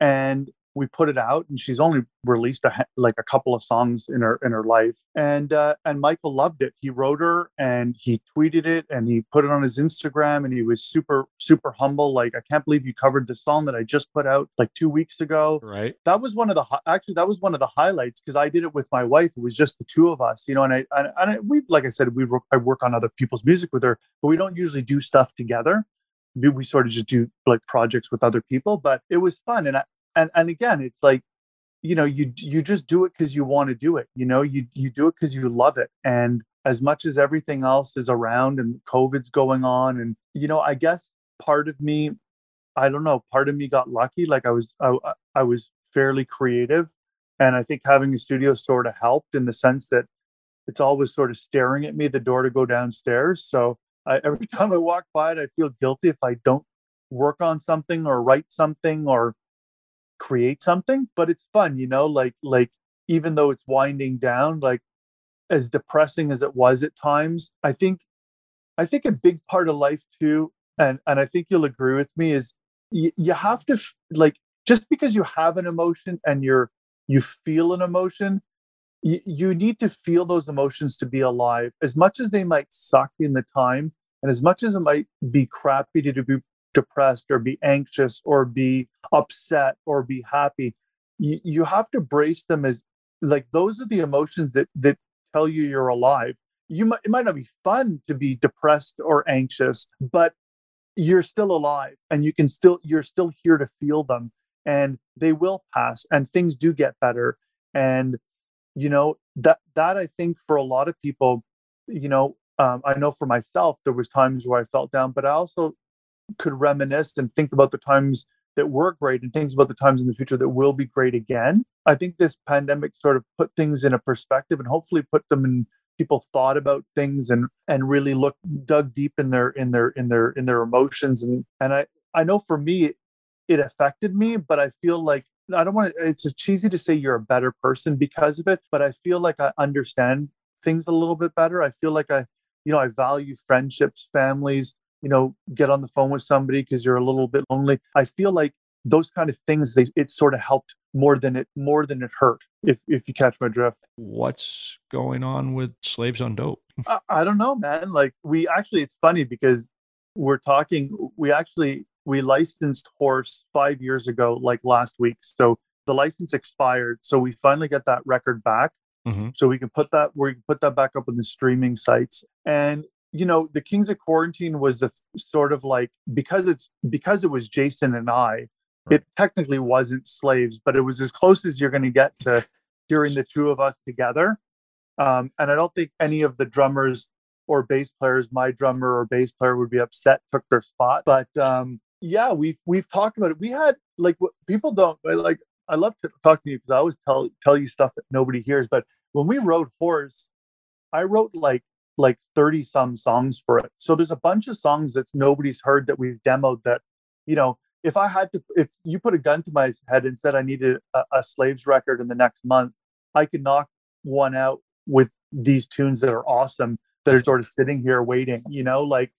And we put it out and she's only released a like a couple of songs in her in her life and uh, and michael loved it. He wrote her and he tweeted it and he put it on his instagram and he was super super humble like i can't believe you covered the song that i just put out like two weeks ago. Right. That was one of the actually that was one of the highlights because i did it with my wife it was just the two of us you know and i and, and we like i said we i work on other people's music with her but we don't usually do stuff together. We sort of just do like projects with other people but it was fun and I, and and again it's like you know you you just do it because you want to do it you know you you do it because you love it and as much as everything else is around and covid's going on and you know i guess part of me i don't know part of me got lucky like i was i, I was fairly creative and i think having a studio sort of helped in the sense that it's always sort of staring at me the door to go downstairs so I, every *laughs* time i walk by it i feel guilty if i don't work on something or write something or create something but it's fun you know like like even though it's winding down like as depressing as it was at times i think i think a big part of life too and and i think you'll agree with me is y- you have to f- like just because you have an emotion and you're you feel an emotion y- you need to feel those emotions to be alive. As much as they might suck in the time and as much as it might be crappy to be depressed or be anxious or be upset or be happy. You, you have to brace them as like those are the emotions that that tell you you're alive. You might it might not be fun to be depressed or anxious but you're still alive and you can still you're still here to feel them and they will pass and things do get better. And you know that that i think for a lot of people you know um, i know for myself there was times where i felt down but i also could reminisce and think about the times that were great and things about the times in the future that will be great again. I think this pandemic sort of put things in a perspective and hopefully put them in people thought about things and and really looked dug deep in their in their in their in their emotions and and I I know for me it, it affected me but I feel like I don't want to it's cheesy to say you're a better person because of it but I feel like I understand things a little bit better. I feel like I you know I value friendships, families, you know, get on the phone with somebody because you're a little bit lonely. I feel like those kind of things they it sort of helped more than it more than it hurt if if you catch my drift what's going on with slaves on dope *laughs* I, I, don't know man like we actually it's funny because we're talking we actually we licensed horse five years ago like last week so the license expired so we finally got that record back mm-hmm. so we can put that we can put that back up on the streaming sites and you know the kings of quarantine was the sort of like because it's because it was jason and i it technically wasn't slaves but it was as close as you're going to get to hearing the two of us together. Um, and i don't think any of the drummers or bass players my drummer or bass player would be upset took their spot but um, yeah we've we've talked about it. We had like what people don't like i love to talk to you because i always tell tell you stuff that nobody hears but when we wrote horse i wrote like like 30 some songs for it. So there's a bunch of songs that nobody's heard that we've demoed that, you know, if I had to, if you put a gun to my head and said I needed a, a Slaves record in the next month, I could knock one out with these tunes that are awesome that are sort of sitting here waiting, you know, like,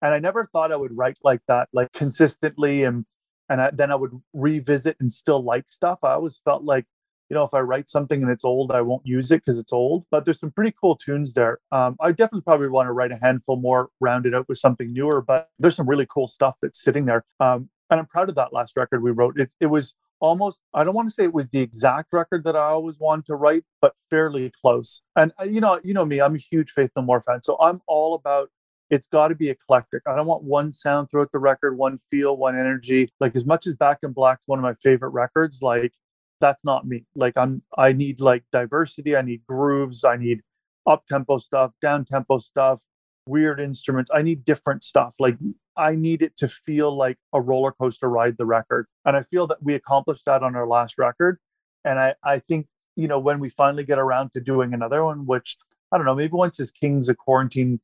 and I never thought I would write like that, like consistently. And, and I, then I would revisit and still like stuff. I always felt like you know, if I write something and it's old, I won't use it because it's old. But there's some pretty cool tunes there. Um, I definitely probably want to write a handful more, round it out with something newer. But there's some really cool stuff that's sitting there. Um, and I'm proud of that last record we wrote. It, it was almost I don't want to say it was the exact record that I always wanted to write, but fairly close. And uh, you know, you know me, I'm a huge Faith No More fan, so I'm all about it's got to be eclectic. I don't want one sound throughout the record, one feel, one energy. Like as much as Back in Black's one of my favorite records, like that's not me. Like I'm I need like diversity, I need grooves, I need up tempo stuff, down tempo stuff, weird instruments. I need different stuff. Like I need it to feel like a roller coaster ride the record. And I feel that we accomplished that on our last record. And I, I think, you know, when we finally get around to doing another one, which I don't know, maybe once this Kings of Quarantine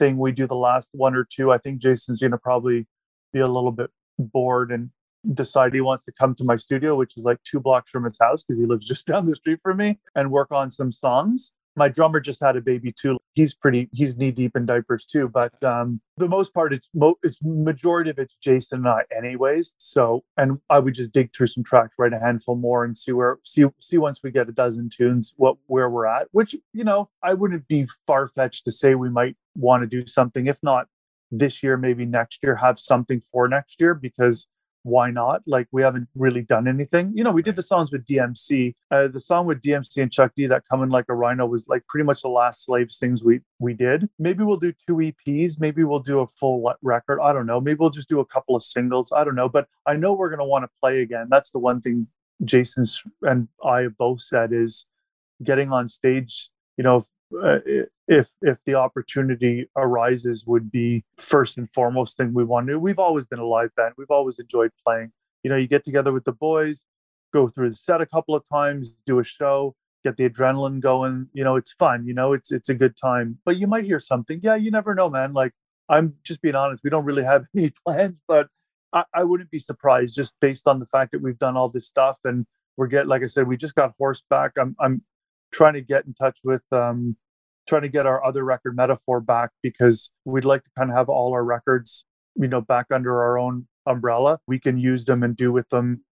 thing, we do the last one or two, I think Jason's gonna probably be a little bit bored and decide he wants to come to my studio, which is like two blocks from his house because he lives just *laughs* down the street from me, and work on some songs. my drummer just had a baby too. He's pretty, he's knee deep in diapers too. But um, the most part, it's mo- it's majority of it's Jason and I, anyways. So, and I would just dig through some tracks, write a handful more, and see where see see once we get a dozen tunes, what where we're at. Which you know, I wouldn't be far fetched to say we might want to do something. If not this year, maybe next year, have something for next year because why not? Like we haven't really done anything. You know, we did the songs with DMC. Uh, the song with DMC and Chuck D that coming like a rhino was like pretty much the last slaves things we we did. Maybe we'll do two EPs. Maybe we'll do a full record. I don't know. Maybe we'll just do a couple of singles. I don't know. But I know we're gonna want to play again. That's the one thing Jason and I both said is getting on stage. You know, uh, if if the opportunity arises would be first and foremost thing we want to we've always been a live band. We've always enjoyed playing. You know you get together with the boys go through the set a couple of times do a show get the adrenaline going. You know it's fun you know it's it's a good time. But you might hear something yeah you never know man. Like i'm just being honest we don't really have *laughs* any plans. But I, I wouldn't be surprised just based on the fact that we've done all this stuff and we're getting like i said we just got horseback i'm i'm trying to get in touch with um, trying to get our other record Metafour back because we'd like to kind of have all our records you know back under our own umbrella. We can use them and do with them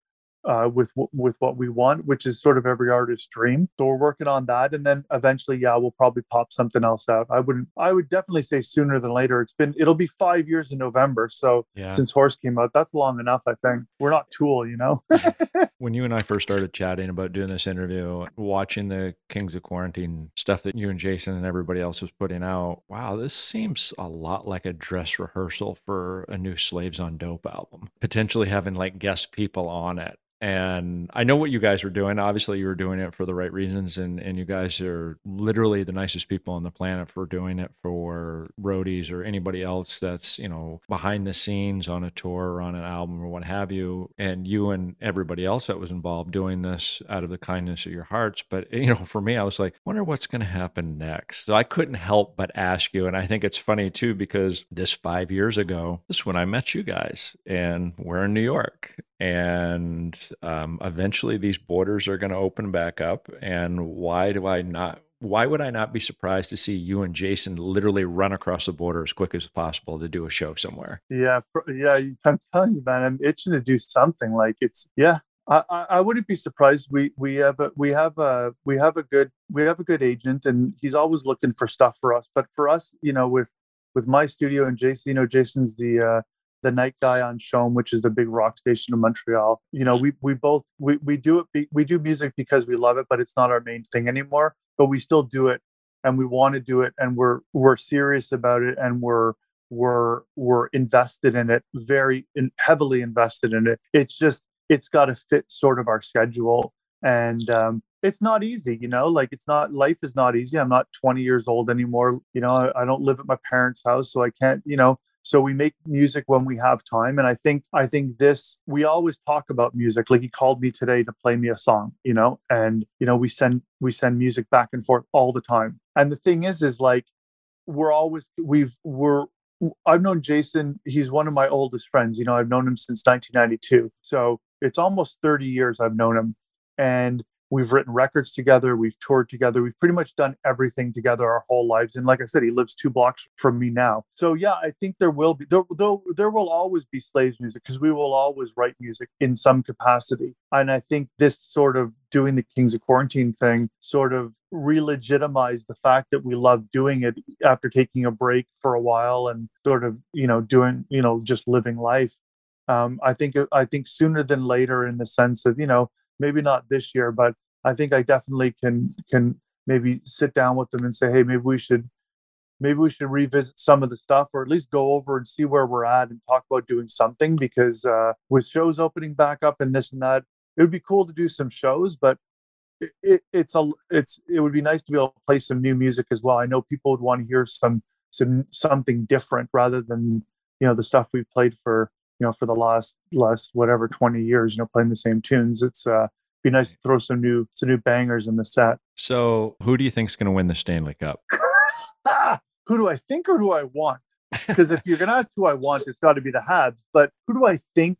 uh, with with what we want, which is sort of every artist's dream. So we're working on that, and then eventually, yeah, we'll probably pop something else out. I wouldn't, I would definitely say sooner than later. It's been, it'll be five years in November, so yeah. since Horse came out, that's long enough. I think we're not Tool, you know. *laughs* *laughs* when you and I first started chatting about doing this interview, watching the Kings of Quarantine stuff that you and Jason and everybody else was putting out, wow, this seems a lot like a dress rehearsal for a new Slaves on Dope album. Potentially having like guest people on it and I know what you guys are doing. Obviously, you're doing it for the right reasons, and and you guys are literally the nicest people on the planet for doing it for roadies or anybody else that's you know behind the scenes on a tour or on an album or what have you. And you and everybody else that was involved doing this out of the kindness of your hearts. But eh, you know, for me, I was like, wonder what's going to happen next. So I couldn't help but ask you, and I think it's funny too because this five years ago, this is when I met you guys, and we're in New York, and um, eventually these borders are going to open back up and why do i not why would i not be surprised to see you and jason literally run across the border as quick as possible to do a show somewhere yeah yeah i'm telling you man i'm itching to do something like it's yeah I, I wouldn't be surprised. We we have a we have a we have a good we have a good agent, and he's always looking for stuff for us. But for us, you know, with with my studio and Jason, you know, Jason's the uh, the night guy on CHOM, which is the big rock station in Montreal. You know, we we both we we do it be, we do music because we love it, but it's not our main thing anymore. But we still do it, and we want to do it, and we're we're serious about it, and we're we're we're invested in it, very in, heavily invested in it. It's just it's got to fit sort of our schedule, and um, it's not easy, you know. Like it's not life is not easy. I'm not 20 years old anymore. You know, I, I don't live at my parents' house, so I can't. You know, so we make music when we have time and i think i think this we always talk about music like he called me today to play me a song you know and you know we send we send music back and forth all the time and the thing is is like we're always we've we're I've known Jason. He's one of my oldest friends. You know, I've known him since 1992. So it's almost 30 years I've known him. And We've written records together. We've toured together. We've pretty much done everything together our whole lives. And like I said, he lives two blocks from me now. So yeah, I think there will be there there, there will always be slaves music because we will always write music in some capacity. And I think this sort of doing the Kings of Quarantine thing sort of re-legitimized the fact that we love doing it after taking a break for a while and sort of you know doing you know just living life um, I think I think sooner than later in the sense of you know maybe not this year, but I think I definitely can can maybe sit down with them and say, hey, maybe we should maybe we should revisit some of the stuff or at least go over and see where we're at and talk about doing something because uh, with shows opening back up and this and that, it would be cool to do some shows, but it, it, it's a it's it would be nice to be able to play some new music as well. I know people would want to hear some some something different rather than you know the stuff we've played for you know for the last last whatever 20 years you know playing the same tunes it's uh be nice to throw some new some new bangers in the set. So who do you think is going to win the stanley cup? *laughs* Who do i think or who i want? Because if you're going to ask who i want it's got to be the habs but who do i think?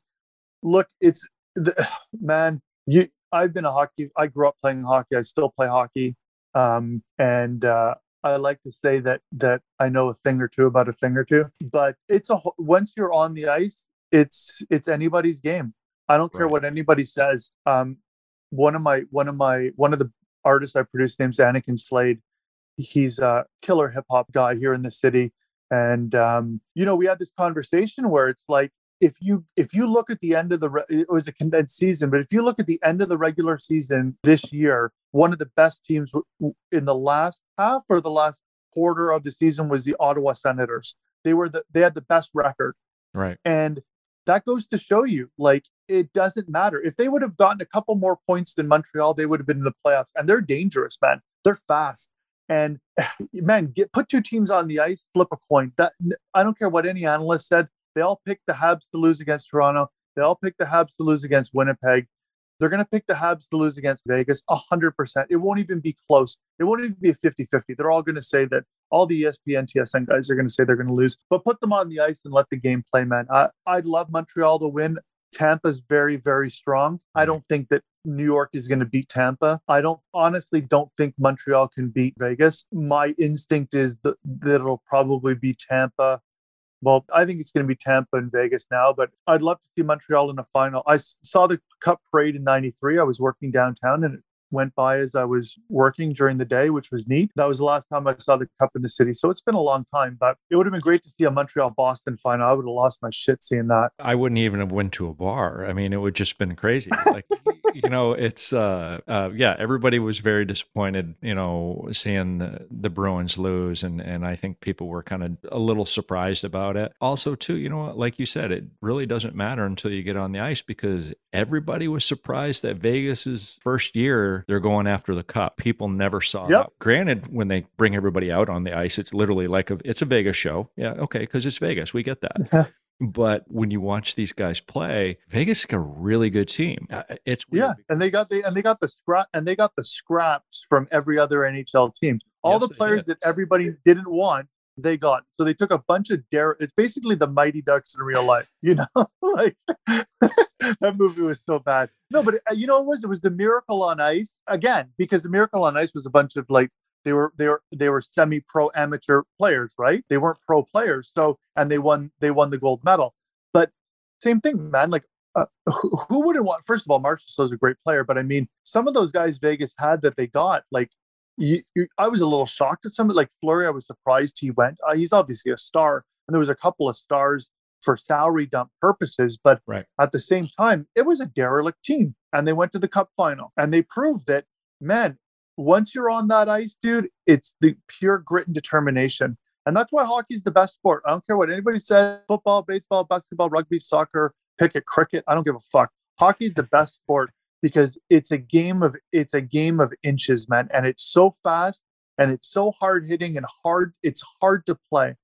Look it's the *sighs* man you i've been a hockey i grew up playing hockey i still play hockey Um, and uh, I like to say that that I know a thing or two about a thing or two. But it's a once you're on the ice, it's it's anybody's game. I don't care Right. what anybody says. Um, one of my one of my one of the artists I produced name's Anakin Slade. He's a killer hip hop guy here in the city, and um, you know we had this conversation where it's like if you if you look at the end of the re- it was a condensed season, but if you look at the end of the regular season this year, one of the best teams in the last half or the last quarter of the season was the Ottawa Senators. They were the they had the best record. Right. And that goes to show you, like, it doesn't matter. If they would have gotten a couple more points than Montreal, they would have been in the playoffs. And they're dangerous, man. They're fast. And *sighs* man, get put two teams on the ice, flip a coin. That I don't care what any analyst said. They all picked the Habs to lose against Toronto. They all picked the Habs to lose against Winnipeg. They're going to pick the Habs to lose against Vegas 100%. It won't even be close. It won't even be a 50 50. They're all going to say that all the ESPN, TSN guys are going to say they're going to lose, but put them on the ice and let the game play, man. I, I'd love Montreal to win. Tampa's very, very strong. I don't think that New York is going to beat Tampa. I don't honestly don't think Montreal can beat Vegas. My instinct is that, that it'll probably be Tampa. Well, I think it's going to be Tampa and Vegas now, but I'd love to see Montreal in a final. I saw the Cup parade in '93. I was working downtown and it went by as I was working during the day, which was neat. That was the last time I saw the Cup in the city. So it's been a long time, but it would have been great to see a Montreal Boston final. I would have lost my shit seeing that. I wouldn't even have went to a bar. I mean, it would just been crazy. *laughs* Like, you know, it's uh, uh, yeah. Everybody was very disappointed, you know, seeing the, the Bruins lose, and and I think people were kind of a little surprised about it. Also, too, you know, like you said, it really doesn't matter until you get on the ice because everybody was surprised that Vegas's first year they're going after the cup. People never saw Yep. that. Granted, when they bring everybody out on the ice, it's literally like a it's a Vegas show. Yeah, okay, because it's Vegas, we get that. But when you watch these guys play, Vegas is a really good team. Uh, It's weird Yeah, and they got the and they got the scrap and they got the scraps from every other NHL team. All Yes, the players that everybody didn't want, they got. So they took a bunch of dare. It's basically the Mighty Ducks in real life. *laughs* You know, like *laughs* that movie was so bad. No, but uh, you know it was? It was the Miracle on Ice again because the Miracle on Ice was a bunch of like they were they were they were semi-pro amateur players, right? They weren't pro players, so and they won they won the gold medal. But same thing, man. Like uh, who, who wouldn't want? First of all, Marchessault is a great player, but I mean, some of those guys Vegas had that they got, like you, you, I was a little shocked at some. Like Fleury, I was surprised he went. Uh, he's obviously a star, and there was a couple of stars for salary dump purposes, but Right. at the same time, it was a derelict team, and they went to the Cup final, and they proved that, man, once you're on that ice, dude, it's the pure grit and determination. And that's why hockey's the best sport. I don't care what anybody says football, baseball, basketball, rugby, soccer, picket, cricket. I don't give a fuck. Hockey's the best sport because it's a game of it's a game of inches, man. And it's so fast and it's so hard hitting and hard, it's hard to play.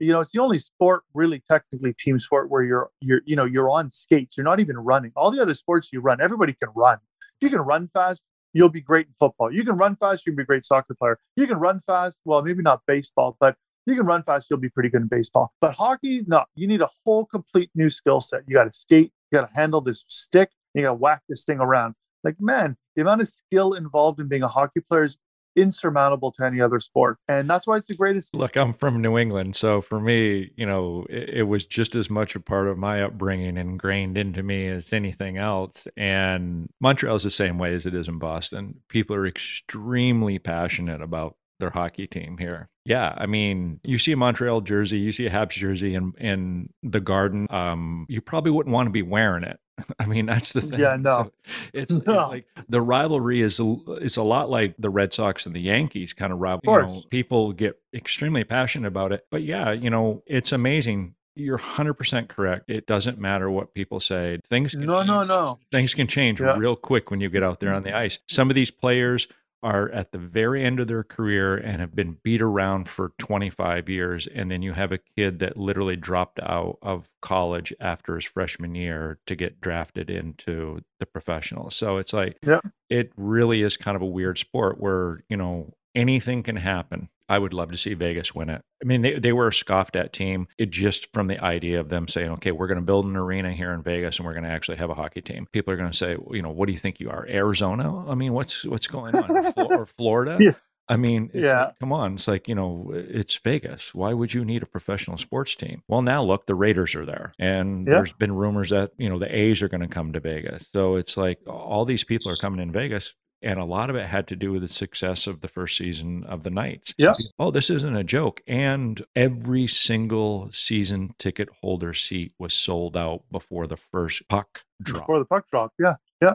You know, it's the only sport really technically team sport where you're you're you know you're on skates. You're not even running. All the other sports you run, everybody can run. If you can run fast, you'll be great in football. You can run fast, you can be a great soccer player. You can run fast, well, maybe not baseball, but you can run fast, you'll be pretty good in baseball. But hockey, no, you need a whole complete new skill set. You got to skate, you got to handle this stick, you got to whack this thing around. Like, man, the amount of skill involved in being a hockey player is insurmountable to any other sport. And that's why it's the greatest. Look, I'm from New England, so for me, you know, it, it was just as much a part of my upbringing ingrained into me as anything else. And Montreal's the same way as it is in Boston. People are extremely passionate about their hockey team here. Yeah, I mean, you see a Montreal jersey, you see a Habs jersey in in the Garden. Um, you probably wouldn't want to be wearing it. *laughs* I mean, that's the thing. Yeah, no. So it's, *laughs* it's like the rivalry is a, is a lot like the Red Sox and the Yankees kind of rivalry. You know, course. people get extremely passionate about it. But yeah, you know, it's amazing. You're 100% correct. It doesn't matter what people say. Things can No, no, change. no. Things can change Yeah. real quick when you get out there on the mm-hmm. ice. Some of these players are at the very end of their career and have been beat around for 25 years and then you have a kid that literally dropped out of college after his freshman year to get drafted into the professionals so it's like Yeah. it really is kind of a weird sport where you know anything can happen i would love to see vegas win it i mean they, they were a scoffed at team it just from the idea of them saying okay we're going to build an arena here in vegas and we're going to actually have a hockey team people are going to say you know what do you think you are arizona i mean what's what's going on or, *laughs* florida Yeah. I mean, it's Yeah. like, come on. It's like, you know, it's Vegas. Why would you need a professional sports team? Well, now look, the Raiders are there. And there's been rumors that, you know, the A's are going to come to Vegas. So it's like all these people are coming in Vegas. And a lot of it had to do with the success of the first season of the Knights. Yeah. Oh, this isn't a joke. And every single season ticket holder seat was sold out before the first puck drop. Before the puck drop. Yeah, yeah.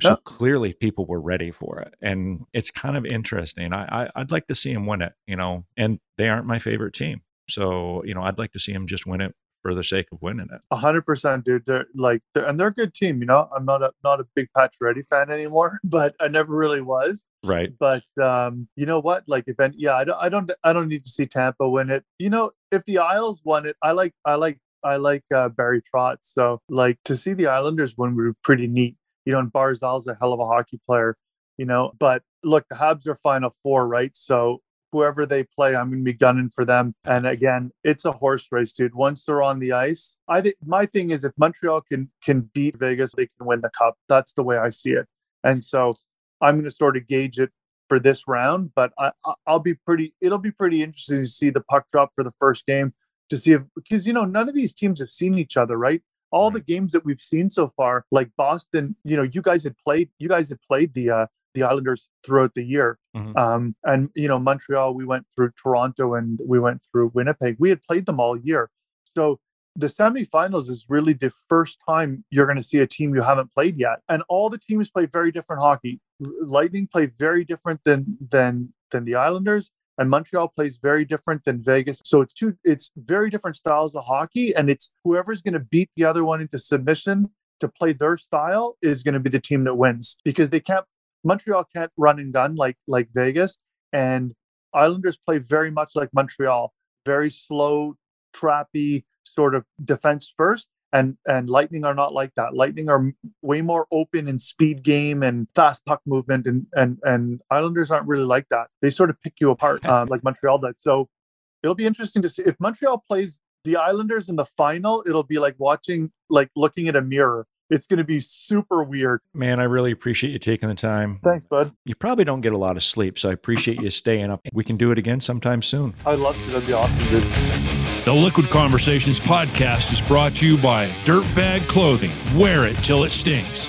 So Yeah. clearly, people were ready for it, and it's kind of interesting. I, I I'd like to see them win it, you know. And they aren't my favorite team, so you know, I'd like to see them just win it for the sake of winning it. A hundred percent, dude. They're like, they're, and they're a good team. You know, I'm not a not a big Pacioretty fan anymore, *laughs* but I never really was. Right? But um, you know what? Like, if any, yeah, I don't, I don't, I don't need to see Tampa win it. You know, if the Isles won it, I like, I like, I like uh, Barry Trotz. So, like, to see the Islanders win would be pretty neat. You know, and Barzal's a hell of a hockey player. You know, but look, the Habs are Final Four, right? So. Whoever they play, I'm going to be gunning for them. And again, it's a horse race, dude. Once they're on the ice, I think my thing is if Montreal can can beat Vegas, they can win the cup. That's the way I see it. And so I'm going to sort of gauge it for this round, but I, I- I'll be pretty. It'll be pretty interesting to see the puck drop for the first game to see if because you know none of these teams have seen each other, right? All the games that we've seen so far, like Boston, you know, you guys had played. You guys had played the uh, the Islanders throughout the year, Mhm. um, and you know Montreal. We went through Toronto and we went through Winnipeg. We had played them all year, so the semifinals is really the first time you're going to see a team you haven't played yet and all the teams play very different hockey lightning play very different than than than the islanders and montreal plays very different than vegas so it's two it's very different styles of hockey and it's whoever's going to beat the other one into submission to play their style is going to be the team that wins because they can't montreal can't run and gun like like vegas and islanders play very much like montreal very slow trappy sort of defense first and and lightning are not like that. Lightning are way more open in speed game and fast puck movement and and and islanders aren't really like that. They sort of pick you apart *laughs* um, like montreal does. So it'll be interesting to see. If montreal plays the islanders in the final it'll be like watching like looking at a mirror it's going to be super weird Man, I really appreciate you taking the time. thanks bud You probably don't get a lot of sleep, so I appreciate you staying up. We can do it again sometime soon. i'd love to that'd be awesome dude The Liquid Conversations podcast is brought to you by Dirtbag Clothing. Wear it till it stinks.